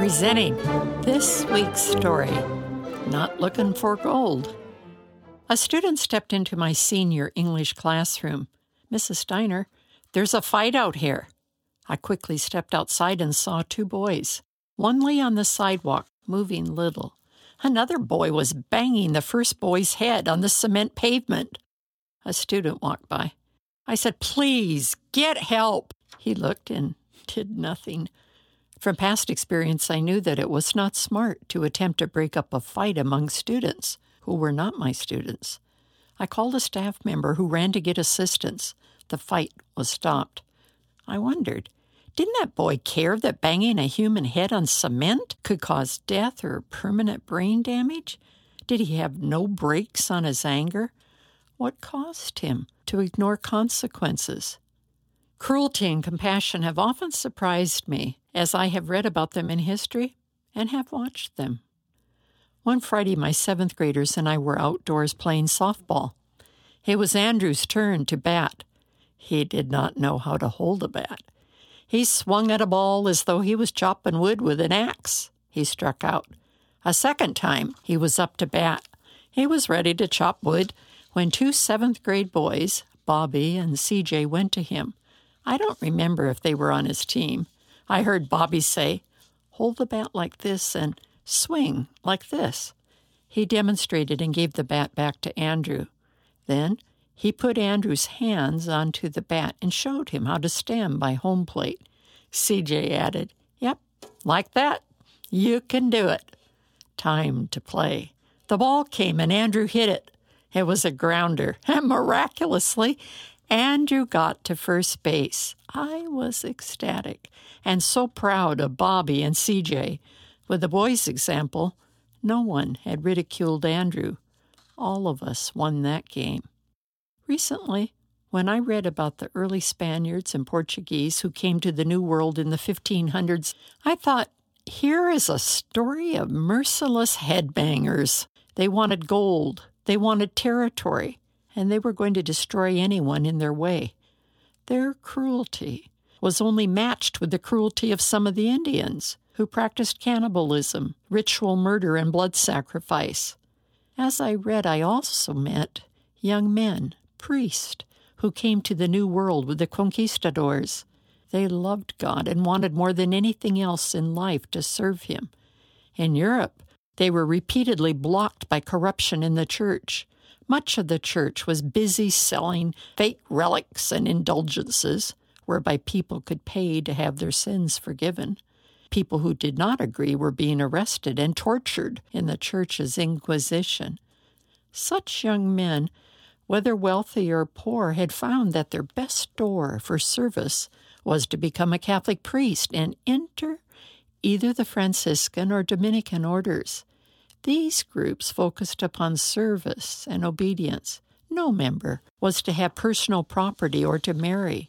Presenting this week's story Not Looking for Gold. A student stepped into my senior English classroom. Mrs. Steiner, there's a fight out here. I quickly stepped outside and saw two boys. One lay on the sidewalk, moving little. Another boy was banging the first boy's head on the cement pavement. A student walked by. I said, Please, get help. He looked and did nothing. From past experience, I knew that it was not smart to attempt to break up a fight among students who were not my students. I called a staff member who ran to get assistance. The fight was stopped. I wondered, didn't that boy care that banging a human head on cement could cause death or permanent brain damage? Did he have no brakes on his anger? What caused him to ignore consequences? Cruelty and compassion have often surprised me as I have read about them in history and have watched them. One Friday, my seventh graders and I were outdoors playing softball. It was Andrew's turn to bat. He did not know how to hold a bat. He swung at a ball as though he was chopping wood with an axe. He struck out. A second time, he was up to bat. He was ready to chop wood when two seventh grade boys, Bobby and CJ, went to him. I don't remember if they were on his team. I heard Bobby say, Hold the bat like this and swing like this. He demonstrated and gave the bat back to Andrew. Then he put Andrew's hands onto the bat and showed him how to stand by home plate. CJ added, Yep, like that. You can do it. Time to play. The ball came and Andrew hit it. It was a grounder, and miraculously, Andrew got to first base. I was ecstatic and so proud of Bobby and CJ. With the boys' example, no one had ridiculed Andrew. All of us won that game. Recently, when I read about the early Spaniards and Portuguese who came to the New World in the 1500s, I thought, here is a story of merciless headbangers. They wanted gold, they wanted territory, and they were going to destroy anyone in their way. Their cruelty was only matched with the cruelty of some of the Indians, who practiced cannibalism, ritual murder, and blood sacrifice. As I read, I also met young men, priests, who came to the New World with the conquistadors. They loved God and wanted more than anything else in life to serve Him. In Europe, they were repeatedly blocked by corruption in the church. Much of the church was busy selling fake relics and indulgences, whereby people could pay to have their sins forgiven. People who did not agree were being arrested and tortured in the church's inquisition. Such young men, whether wealthy or poor, had found that their best door for service was to become a Catholic priest and enter either the Franciscan or Dominican orders. These groups focused upon service and obedience. No member was to have personal property or to marry.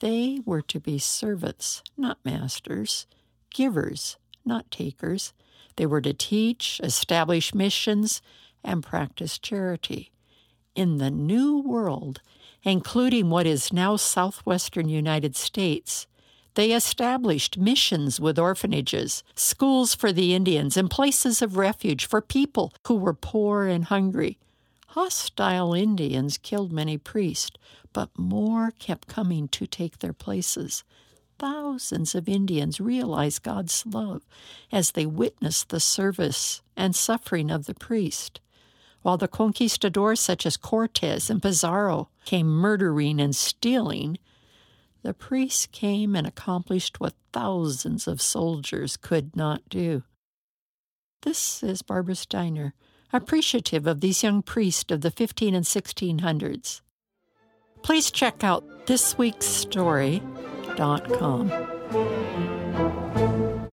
They were to be servants, not masters, givers, not takers. They were to teach, establish missions, and practice charity. In the New World, including what is now southwestern United States, they established missions with orphanages, schools for the Indians, and places of refuge for people who were poor and hungry. Hostile Indians killed many priests, but more kept coming to take their places. Thousands of Indians realized God's love as they witnessed the service and suffering of the priest. While the conquistadors such as Cortez and Pizarro came murdering and stealing, the priests came and accomplished what thousands of soldiers could not do. This is Barbara Steiner, appreciative of these young priests of the 15 and 1600s. Please check out thisweekstory.com.